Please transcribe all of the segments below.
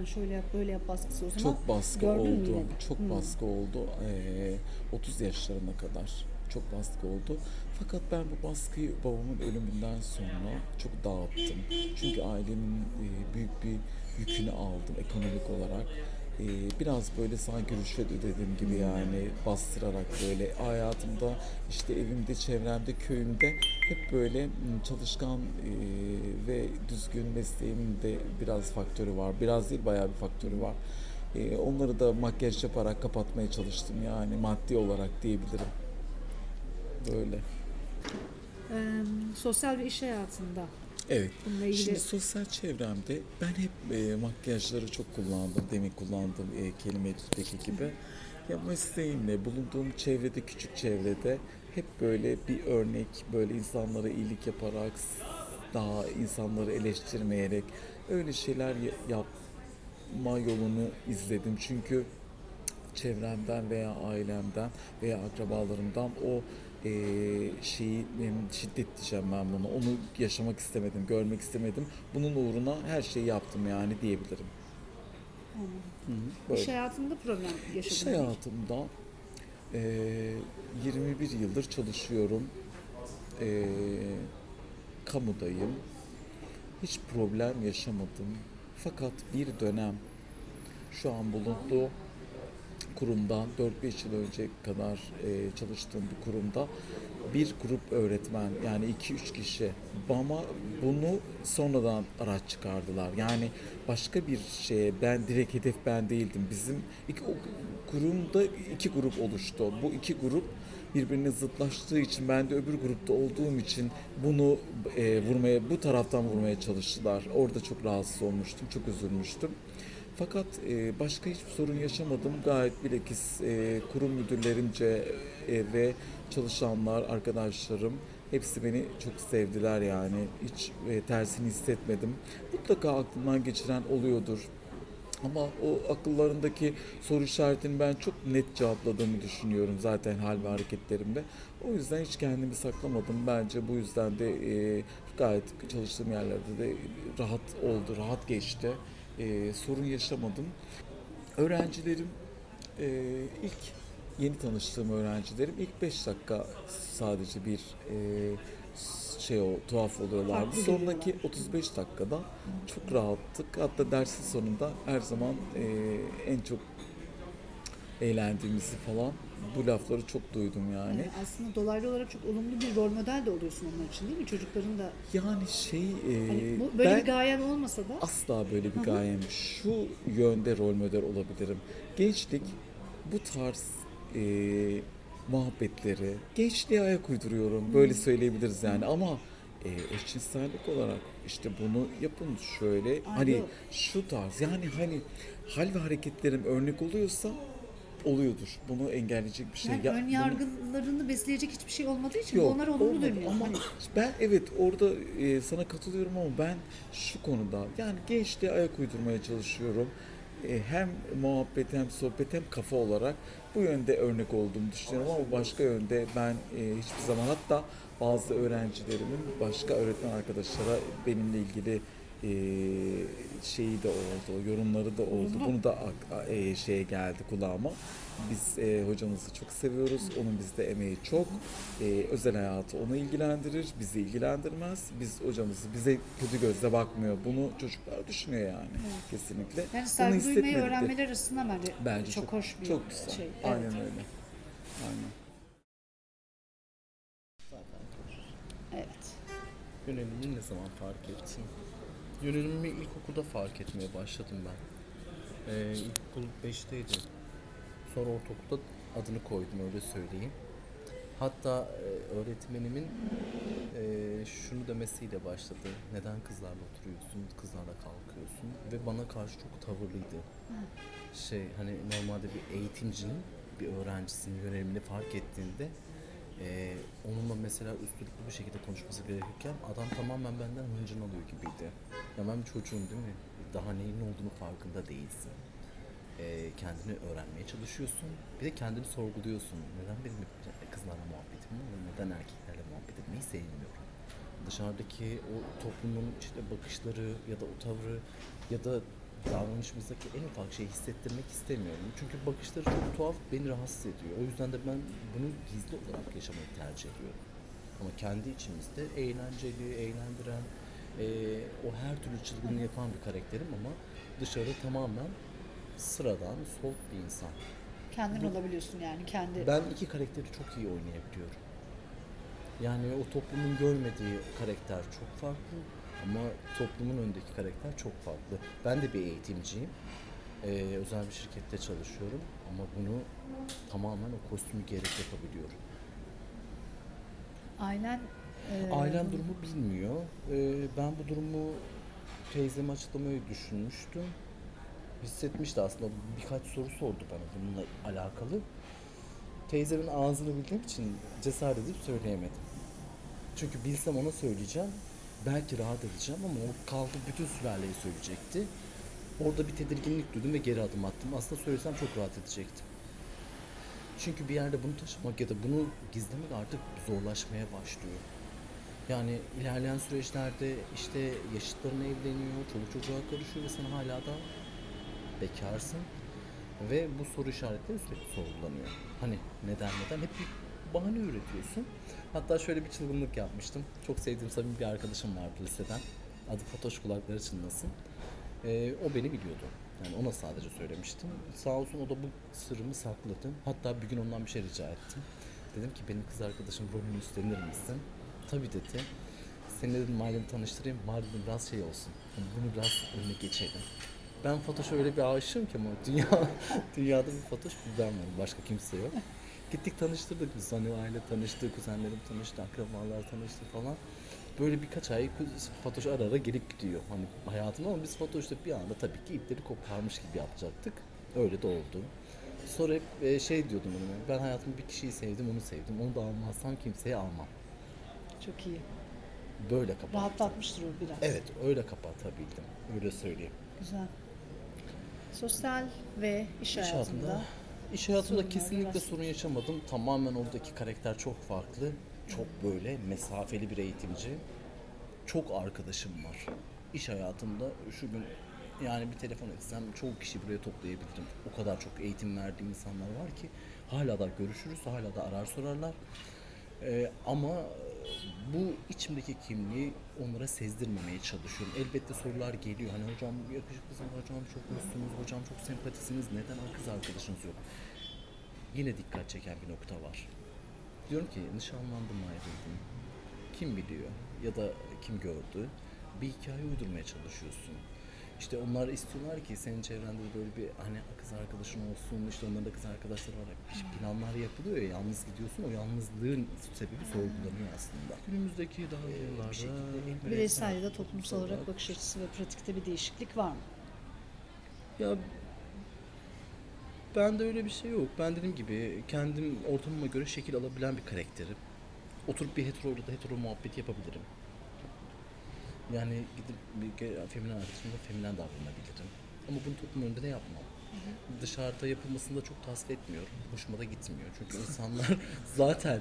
yani şöyle yap böyle yap baskısı o zaman Çok baskı gördün oldu. yine? Çok Hmm. baskı oldu. Ee, 30 yaşlarına kadar çok baskı oldu. Fakat ben bu baskıyı babamın ölümünden sonra çok dağıttım. Çünkü ailemin e, büyük bir yükünü aldım ekonomik olarak. Ee, biraz böyle sanki rüşvet ödedim gibi yani bastırarak böyle hayatımda işte evimde, çevremde, köyümde hep böyle m, çalışkan e, ve düzgün mesleğimin de biraz faktörü var. Biraz değil bayağı bir faktörü var. Ee, onları da makyaj yaparak kapatmaya çalıştım yani maddi olarak diyebilirim. Böyle. Ee, sosyal ve iş hayatında Evet. bununla ilgili Şimdi sosyal çevremde ben hep e, makyajları çok kullandım. Demin kullandığım e, kelimedeki gibi. Ya mesleğimle bulunduğum çevrede, küçük çevrede hep böyle bir örnek, böyle insanlara iyilik yaparak, daha insanları eleştirmeyerek öyle şeyler ya- yapma yolunu izledim. Çünkü çevremden veya ailemden veya akrabalarımdan o e, şeyi şiddet diyeceğim ben bunu. Onu yaşamak istemedim, görmek istemedim. Bunun uğruna her şeyi yaptım yani diyebilirim. Hı iş hayatında problem yaşadın. İş hayatımda e, 21 yıldır çalışıyorum. E, kamudayım. Hiç problem yaşamadım. Fakat bir dönem şu an bulunduğu kurumda 4-5 yıl önce kadar e, çalıştığım bir kurumda bir grup öğretmen yani 2-3 kişi ama bunu sonradan araç çıkardılar. Yani başka bir şeye ben direkt hedef ben değildim. Bizim iki, o kurumda iki grup oluştu. Bu iki grup birbirine zıtlaştığı için ben de öbür grupta olduğum için bunu e, vurmaya bu taraftan vurmaya çalıştılar. Orada çok rahatsız olmuştum, çok üzülmüştüm. Fakat e, başka hiçbir sorun yaşamadım. Gayet bilakis e, kurum müdürlerince e, ve çalışanlar, arkadaşlarım hepsi beni çok sevdiler yani. Hiç e, tersini hissetmedim. Mutlaka aklından geçiren oluyordur. Ama o akıllarındaki soru işaretini ben çok net cevapladığımı düşünüyorum zaten hal ve hareketlerimde. O yüzden hiç kendimi saklamadım. Bence bu yüzden de e, gayet çalıştığım yerlerde de rahat oldu, rahat geçti. E, sorun yaşamadım. Öğrencilerim e, ilk yeni tanıştığım öğrencilerim ilk 5 dakika sadece bir e, şey o tuhaf oluyorlardı. Farklı Sonraki geliyorlar. 35 dakikada çok rahattık. Hatta dersin sonunda her zaman e, en çok eğlendiğimizi falan bu lafları çok duydum yani. Ee, aslında dolaylı olarak çok olumlu bir rol model de oluyorsun onlar için değil mi? Çocukların da Yani şey e, hani bu, böyle ben bir gayen olmasa da asla böyle bir gayem şu yönde rol model olabilirim. Gençlik bu tarz e, muhabbetleri gençliğe ayak uyduruyorum. Böyle söyleyebiliriz yani ama e, eşcinsellik olarak işte bunu yapın şöyle hani yok. şu tarz yani hani hal ve hareketlerim örnek oluyorsa oluyordur. Bunu engelleyecek bir şey. yani Ya ön bunu- yargılarını besleyecek hiçbir şey olmadığı için Yok, onlar olumlu olmadı. dönüyor. Ama Hani ben evet orada e, sana katılıyorum ama ben şu konuda yani gençliğe ayak uydurmaya çalışıyorum. E, hem muhabbet hem sohbet hem kafa olarak bu yönde örnek olduğumu düşünüyorum ama başka yönde ben e, hiçbir zaman hatta bazı öğrencilerimin başka öğretmen arkadaşlara benimle ilgili e, şeyi de oldu, yorumları da oldu. Bunu da e, şeye geldi kulağıma. Biz e, hocamızı çok seviyoruz. Onun bizde emeği çok. E, özel hayatı onu ilgilendirir, bizi ilgilendirmez. Biz hocamızı bize kötü gözle bakmıyor. Bunu çocuklar düşünüyor yani kesinlikle. yani saygı duymayı hissetmedik de. öğrenmeleri açısından bence, Bence çok, çok, hoş bir çok güzel. şey. Aynen Evet. öyle. Aynen. Evet. Yönelimini ne zaman fark ettin? Yönelimimi ilkokulda fark etmeye başladım ben. Ee, ilkokul 5'teydim. Sonra ortaokulda adını koydum öyle söyleyeyim. Hatta e, öğretmenimin e, şunu demesiyle başladı. Neden kızlarla oturuyorsun, kızlarla kalkıyorsun? Ve bana karşı çok tavırlıydı. Şey hani normalde bir eğitimcinin bir öğrencisinin yönelimini fark ettiğinde e, onunla mesela üstlüklü bir şekilde konuşması gerekirken adam tamamen benden hıncını alıyor gibiydi. Ya ben bir çocuğum değil mi? Daha neyin olduğunu farkında değilsin. E, kendini öğrenmeye çalışıyorsun. Bir de kendini sorguluyorsun. Neden benim kızlarla muhabbetim var? Neden erkeklerle muhabbet etmeyi sevmiyorum? Dışarıdaki o toplumun işte bakışları ya da o tavrı ya da davranışımızdaki en ufak şeyi hissettirmek istemiyorum. Çünkü bakışları çok tuhaf, beni rahatsız ediyor. O yüzden de ben bunu gizli olarak yaşamayı tercih ediyorum. Ama kendi içimizde eğlenceli, eğlendiren, eee, o her türlü çılgınlığı yapan bir karakterim ama dışarı tamamen sıradan, soft bir insan. Kendin olabiliyorsun yani kendi. Ben iki karakteri çok iyi oynayabiliyorum. Yani o toplumun görmediği karakter çok farklı ama toplumun önündeki karakter çok farklı. Ben de bir eğitimciyim. Ee, özel bir şirkette çalışıyorum ama bunu tamamen o kostümü giyerek yapabiliyorum. Ailen e, Ailem durumu bilmiyor. Ee, ben bu durumu teyzeme açıklamayı düşünmüştüm. Hissetmişti aslında. Birkaç soru sordu bana bununla alakalı. Teyzemin ağzını bildiğim için cesaret edip söyleyemedim. Çünkü bilsem ona söyleyeceğim. Belki rahat edeceğim ama o kaldı bütün sülaleye söyleyecekti. Orada bir tedirginlik duydum ve geri adım attım. Aslında söylesem çok rahat edecektim. Çünkü bir yerde bunu taşımak ya da bunu gizlemek artık zorlaşmaya başlıyor. Yani ilerleyen süreçlerde işte yaşıtların evleniyor, çoluk çocuğa karışıyor ve sen hala da bekarsın. Ve bu soru işaretleri sürekli sorgulanıyor. Hani neden neden? Hep bir bahane üretiyorsun. Hatta şöyle bir çılgınlık yapmıştım. Çok sevdiğim samimi bir arkadaşım vardı liseden. Adı Fatoş kulakları çınlasın. Ee, o beni biliyordu. Yani ona sadece söylemiştim. Sağ olsun o da bu sırrımı sakladı. Hatta bir gün ondan bir şey rica ettim. Dedim ki benim kız arkadaşım rolünü üstlenir misin? Tabii dedi. Seni dedim Mardin'i tanıştırayım. Mardin biraz şey olsun. Hani bunu biraz önüne geçelim. Ben Fatoş'a öyle bir aşığım ki ama dünya, dünyada bir Fatoş bir ben varım. Başka kimse yok. Gittik tanıştırdık biz. Hani aile tanıştı, kuzenlerim tanıştı, akrabalar tanıştı falan. Böyle birkaç ay Fatoş ara ara gelip gidiyor hani hayatıma ama biz Fatoş'ta bir anda tabii ki ipleri koparmış gibi yapacaktık. Öyle de oldu. Sonra hep e, şey diyordum önüme. Ben hayatımda bir kişiyi sevdim, onu sevdim. Onu da almazsam kimseye almam. çok iyi. Böyle kapattım. Rahatlatmıştır o biraz. Evet, öyle kapatabildim. Öyle söyleyeyim. Güzel. Sosyal ve iş, İş hayatında. hayatında, iş sorunlar kesinlikle sorun yaşamadım. Tamamen oradaki karakter çok farklı. Çok böyle mesafeli bir eğitimci. Çok arkadaşım var. İş hayatında şu gün yani bir telefon etsem çoğu kişi buraya toplayabilirim. O kadar çok eğitim verdiğim insanlar var ki hala da görüşürüz, hala da arar sorarlar. Ee, ama bu içimdeki kimliği onlara sezdirmemeye çalışıyorum. Elbette sorular geliyor. Hani hocam yakışıklısınız, hocam çok hoşsunuz, hocam çok sempatisiniz. Neden kız arkadaşınız yok? Yine dikkat çeken bir nokta var. Diyorum ki nişanlandım ayrıldım. Kim biliyor ya da kim gördü? Bir hikaye uydurmaya çalışıyorsun. İşte onlar istiyorlar ki senin çevrende de böyle bir hani kız arkadaşın olsun, işte onların da kız arkadaşları var. İşte planlar yapılıyor ya, yalnız gidiyorsun, o yalnızlığın sebebi sorgulanıyor aslında. Günümüzdeki daha yıllarda bir Bireysel ya da toplumsal olarak bakış açısı ve pratikte bir değişiklik var mı? Ya ben de öyle bir şey yok. Ben dediğim gibi kendim ortamıma göre şekil alabilen bir karakterim. Oturup bir heteroyla da hetero muhabbet yapabilirim. Yani gidip bir feminen arkadaşımla feminen davranabilirim. Ama bunu toplum önünde de yapmam. Dışarıda yapılmasını da çok tasvip etmiyorum. Hoşuma da gitmiyor. Çünkü insanlar zaten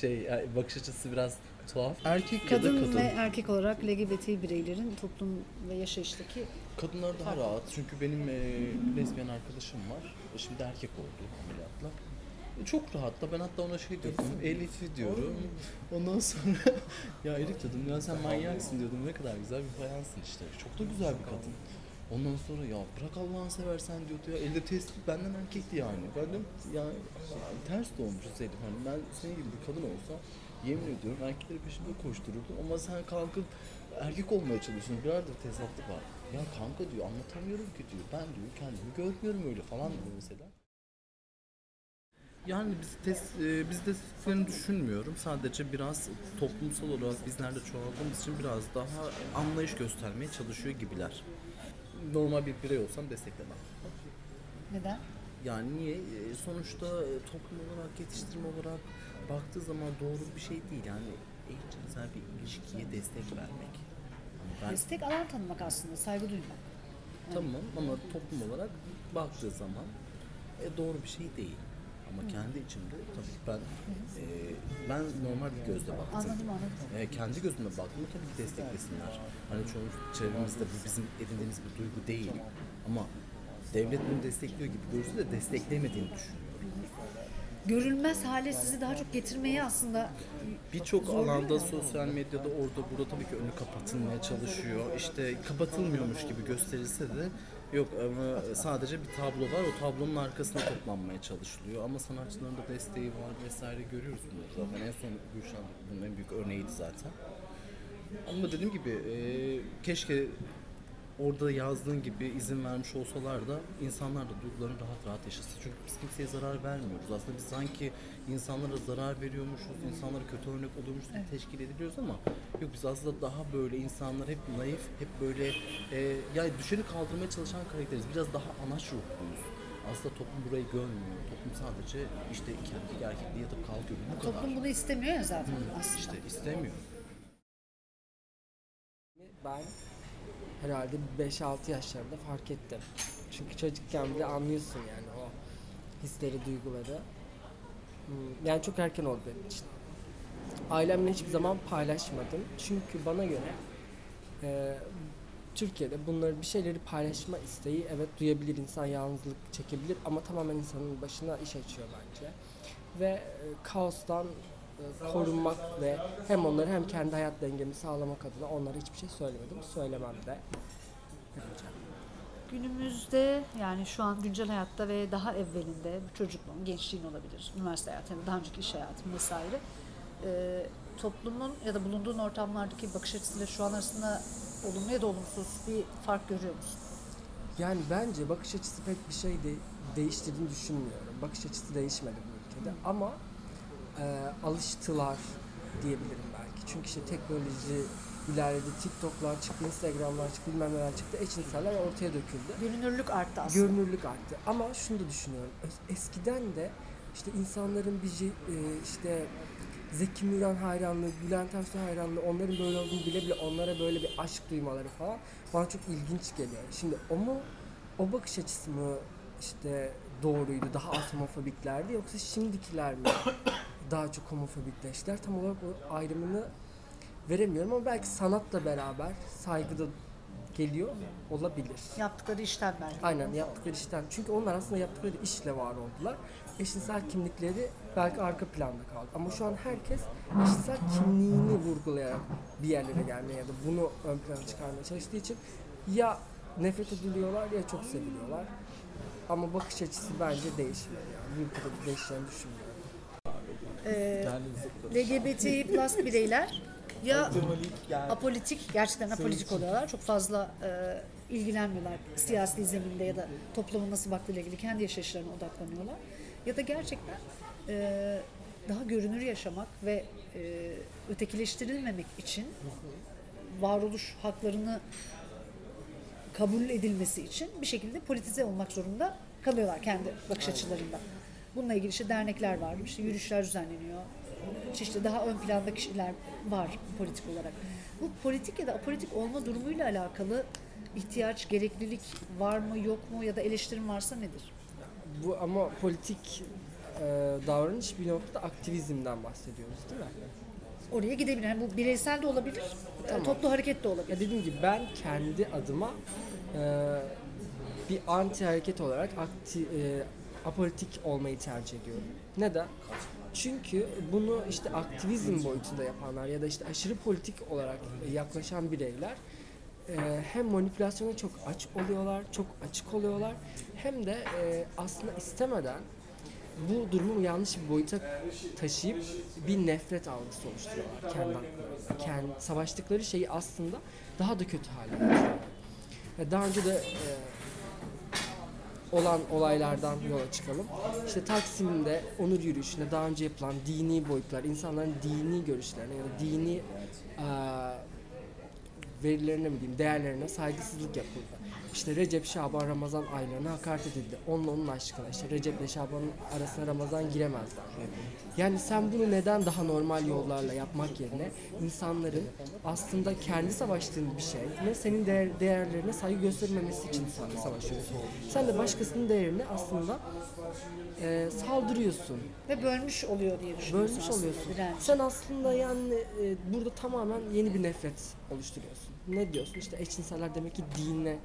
şey yani bakış açısı biraz tuhaf. Erkek Kadın, kadın. ve erkek olarak LGBT bireylerin toplum ve yaşayıştaki Kadınlar daha rahat çünkü benim e, lezbiyen arkadaşım var. E, Şimdi erkek oldu Çok rahat da ben hatta ona şey diyordum. Elif'i diyorum. Ondan sonra ya Elif dedim ya sen manyaksın diyordum. Ne kadar güzel bir bayansın işte. Çok da güzel bir kadın. Ondan sonra ya bırak Allah'ını seversen diyordu ya. Elde test benden erkekti yani. Ben de ya ters doğmuşuz Elif. Hani ben senin gibi bir kadın olsam yemin ediyorum erkekleri peşinde koştururdum. Ama sen kalkıp erkek olmaya çalışıyorsun. Birader tezatlık var. Ya kanka diyor anlatamıyorum ki diyor. Ben diyor kendimi görmüyorum öyle falan diyor mesela. Yani biz test, e, biz testlerini düşünmüyorum. Sadece biraz toplumsal olarak bizlerde çoğaldığımız için biraz daha anlayış göstermeye çalışıyor gibiler. Normal bir birey olsam desteklemem. neden? Yani niye? E, Sonuçta e, toplum olarak, yetiştirme olarak baktığı zaman doğru bir şey değil. Yani eşcinsel bir ilişkiye destek vermek. Ben Destek alan tanımak aslında, saygı duymak. Tamam ama toplum olarak baktığı zaman e, doğru bir şey değil. Ama kendi içimde tabii ben e, ben normal bir gözle baktım. Anladım anladım. E, kendi gözüme baktığımda tabii ki desteklesinler. Hani çoğu çevremizde bu bizim edindiğimiz bir duygu değil. Ama devlet bunu destekliyor gibi görürse de desteklemediğini düşünüyorum. Görülmez hale sizi daha çok getirmeyi aslında Birçok alanda sosyal medyada orada burada tabii ki önü kapatılmaya çalışıyor. İşte kapatılmıyormuş gibi gösterilse de yok ama sadece bir tablo var. O tablonun arkasına toplanmaya çalışılıyor. Ama sanatçıların da desteği var vesaire görüyoruz bunu zaten. En son Gülşen bunun en büyük örneğiydi zaten. Ama dediğim gibi e, keşke orada yazdığın gibi izin vermiş olsalar da insanlar da duygularını rahat rahat yaşasın. Çünkü biz kimseye zarar vermiyoruz. Aslında biz sanki insanlara zarar veriyormuşuz, insanlara kötü örnek oluyormuşuz gibi teşkil ediliyoruz ama yok biz aslında daha böyle insanlar hep naif, hep böyle e, yani düşeni kaldırmaya çalışan karakteriz. Biraz daha anaç ruhluyuz. Aslında toplum burayı görmüyor. Toplum sadece işte iki erkek erkekliği yatıp kalkıyor. Bu kadar. toplum bunu istemiyor ya zaten aslında. İşte istemiyor. Ben herhalde 5-6 yaşlarında fark ettim. Çünkü çocukken bile anlıyorsun yani o hisleri, duyguları. Hmm, Yani çok erken oldu benim için. Ailemle hiçbir zaman paylaşmadım. Çünkü bana göre e, Türkiye'de bunları bir şeyleri paylaşma isteği evet duyabilir insan yalnızlık çekebilir ama tamamen insanın başına iş açıyor bence. Ve e, kaostan korunmak ve hem onları hem kendi hayat dengemi sağlamak adına onlara hiçbir şey söylemedim. Söylemem de. Günümüzde yani şu an güncel hayatta ve daha evvelinde çocukluğun, gençliğin olabilir, üniversite hayatında, daha önceki iş hayatım vesaire. e, toplumun ya da bulunduğun ortamlardaki bakış açısıyla şu an arasında olumlu ya da olumsuz bir fark görüyor musun? Yani bence bakış açısı pek bir şey de değiştirdiğini düşünmüyorum. Bakış açısı değişmedi bu ülkede ama e, alıştılar diyebilirim belki. Çünkü işte teknoloji ilerledi, TikTok'lar çıktı, Instagram'lar çıktı, bilmem neler çıktı. Eşcinseller ortaya döküldü. Görünürlük arttı aslında. Görünürlük arttı. Ama şunu da düşünüyorum. Es- Eskiden de işte insanların bir e, işte Zeki Müren hayranlığı, Bülent Ersoy hayranlığı, onların böyle olduğunu bile bile onlara böyle bir aşk duymaları falan bana çok ilginç geliyor. Şimdi o mu, o bakış açısı mı işte doğruydu, daha az homofobiklerdi yoksa şimdikiler mi daha çok homofobikleştiler? Tam olarak o ayrımını veremiyorum ama belki sanatla beraber saygı da geliyor olabilir. Yaptıkları işten belki. Aynen yaptıkları işten. Çünkü onlar aslında yaptıkları işle var oldular. Eşcinsel kimlikleri belki arka planda kaldı. Ama şu an herkes eşcinsel kimliğini vurgulayarak bir yerlere gelmeye ya da bunu ön plana çıkarmaya çalıştığı için ya nefret ediliyorlar ya çok seviliyorlar. Ama bakış açısı bence değişmiyor yani. Bu de değişeceğini düşünmüyorum. Kendinize LGBTİ plus bireyler ya apolitik, gerçekten apolitik oluyorlar. Çok fazla e, ilgilenmiyorlar siyasi zeminde ya da toplumun nasıl baktığıyla ilgili kendi yaşayışlarına odaklanıyorlar. Ya da gerçekten e, daha görünür yaşamak ve e, ötekileştirilmemek için varoluş haklarını kabul edilmesi için bir şekilde politize olmak zorunda kalıyorlar kendi bakış açılarında. Bununla ilgili işte dernekler var, işte yürüyüşler düzenleniyor. Çeşitli daha ön planda kişiler var politik olarak. Bu politik ya da apolitik olma durumuyla alakalı ihtiyaç, gereklilik var mı yok mu ya da eleştirim varsa nedir? Bu ama politik e, davranış bir noktada aktivizmden bahsediyoruz değil mi? Oraya gidebilir. Yani bu bireysel de olabilir, toplu hareket de olabilir. Ya dediğim gibi ben kendi adıma e, bir anti hareket olarak akti, e, apolitik olmayı tercih ediyorum. Neden? Çünkü bunu işte aktivizm boyutunda yapanlar ya da işte aşırı politik olarak yaklaşan bireyler e, hem manipülasyona çok aç oluyorlar, çok açık oluyorlar hem de e, aslında istemeden bu durumu yanlış bir boyuta taşıyıp bir nefret algısı oluşturuyorlar kendi. Kendi, savaştıkları şeyi aslında daha da kötü hale getiriyorlar. Daha önce de e, olan olaylardan yola çıkalım. İşte Taksim'de onur yürüyüşünde daha önce yapılan dini boyutlar, insanların dini görüşlerine ya da dini e, verilerine mi diyeyim, değerlerine saygısızlık yapıldı. İşte Recep, Şaban, Ramazan aylarına hakaret edildi. Onunla onun aşkına işte Recep ile Şaban'ın arasına Ramazan giremezler. Yani sen bunu neden daha normal yollarla yapmak yerine insanların aslında kendi savaştığın bir şey ve senin değer, değerlerine saygı göstermemesi için sa- savaşıyorsun. Sen de başkasının değerini aslında e, saldırıyorsun. Ve bölmüş oluyor diye düşünüyorsun Bölmüş aslında oluyorsun. direnç. Sen aslında yani e, burada tamamen yeni bir nefret oluşturuyorsun. Ne diyorsun? İşte eşcinseller demek ki dinle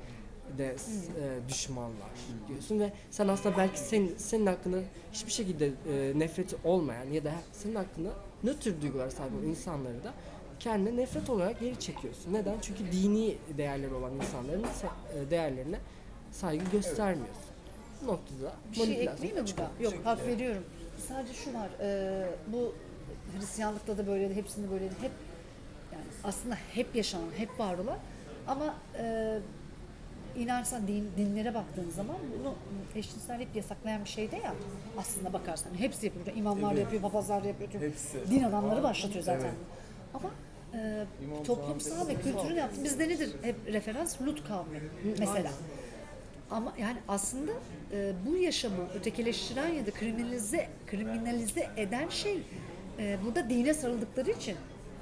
de e, düşmanlar diyorsun ve sen aslında belki senin senin hakkında hiçbir şekilde e, nefreti olmayan ya da senin hakkında nötr duygular sahip olan insanları da kendine nefret olarak geri çekiyorsun. Neden? Çünkü dini değerleri olan insanların sa- e, değerlerine saygı göstermiyorsun. Bu noktada Bir şey manipülasyon ekleyeyim mi burada? Yok hak veriyorum. Sadece şu var. e, bu Hristiyanlıkta da böyleydi, hepsinde böyleydi. Hep yani aslında hep yaşanan, hep var olan ama e, inançsan din, dinlere baktığın zaman bunu eşcinsellik yasaklayan bir şey de ya aslında bakarsan. Hepsi yapıyor. İmamlar da yapıyor, papazlar yapıyor. Hepsi. Din adamları başlatıyor zaten. Evet. Ama e, İmam toplumsal ve kültürün yaptığı bizde nedir? Hep referans Lut kavmi mesela. Ama yani aslında e, bu yaşamı ötekileştiren ya da kriminalize kriminalize eden şey e, burada dine sarıldıkları için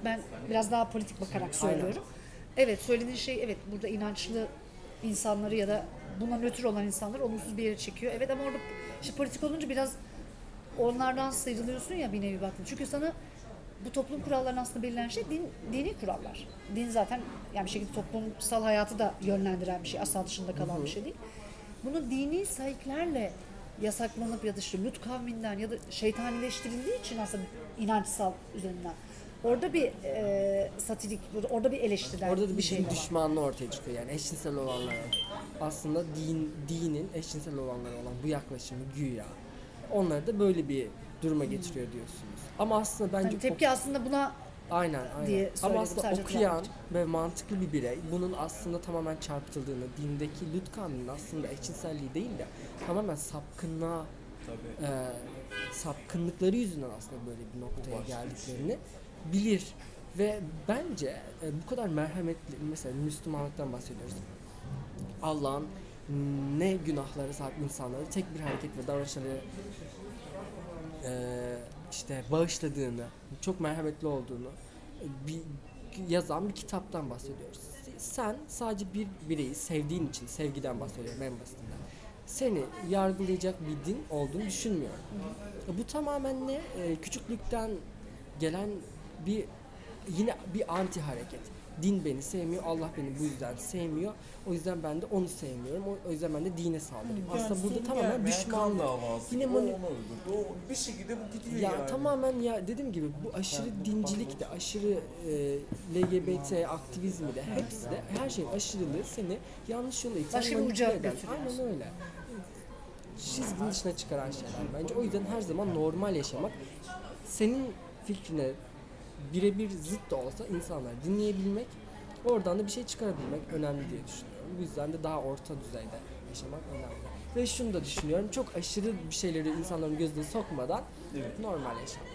ben biraz daha politik bakarak söylüyorum. Evet söylediğin şey evet burada inançlı insanları ya da buna nötr olan insanları olumsuz bir yere çekiyor. Evet ama orada işte politik olunca biraz onlardan sıyrılıyorsun ya bir nevi baktın. Çünkü sana bu toplum kurallarının aslında belirlenen şey din, dini kurallar. Din zaten yani bir şekilde toplumsal hayatı da yönlendiren bir şey. Asla dışında kalan bir şey değil. Bunu dini sayıklarla yasaklanıp ya da işte Lut kavminden ya da şeytanileştirildiği için aslında inançsal üzerinden. Orada bir e, satirik, orada bir eleştiriler Orada da bir şey var. düşmanlığı ortaya çıkıyor yani eşcinsel olanlara. Aslında din dinin eşcinsel olanlara olan bu yaklaşımı güya. Onları da böyle bir duruma getiriyor diyorsunuz. Ama aslında bence Hani tepki aslında buna Aynen aynen. diye Ama aslında okuyan ve mantıklı bir birey bunun aslında tamamen çarpıtıldığını, dindeki kanunun aslında eşcinselliği değil de tamamen sapkınlığa Tabii. e, sapkınlıkları yüzünden aslında böyle bir noktaya geldiklerini bilir. Ve bence e, bu kadar merhametli, mesela Müslümanlıktan bahsediyoruz. Allah'ın ne günahlara sahip insanları tek bir hareket ve davranışları e, işte bağışladığını, çok merhametli olduğunu e, bir yazan bir kitaptan bahsediyoruz. Sen sadece bir bireyi sevdiğin için, sevgiden bahsediyorum en basitinden. Seni yargılayacak bir din olduğunu düşünmüyorum. Bu tamamen ne? Küçüklükten gelen bir yine bir anti hareket. Din beni sevmiyor, Allah beni bu yüzden sevmiyor. O yüzden ben de onu sevmiyorum. O, o yüzden ben de dine saldırayım. Aslında burada tamamen düşmanlık. Yine onu öldürdü. O bir şekilde bu gidiyor Ya yani. tamamen ya dediğim gibi bu aşırı dincilik de aşırı e, LGBT aktivizmi de hepsi de her şeyin aşırılığı seni yanlış yola iten Başka bir manipüle uca eden. götürüyor. Aynen öyle. Çizginin dışına çıkaran şeyler bence. O yüzden her zaman normal yaşamak senin fikrine birebir zıt da olsa insanlar dinleyebilmek oradan da bir şey çıkarabilmek önemli diye düşünüyorum. Bu yüzden de daha orta düzeyde yaşamak önemli. Ve şunu da düşünüyorum çok aşırı bir şeyleri insanların gözüne sokmadan normal yaşamak.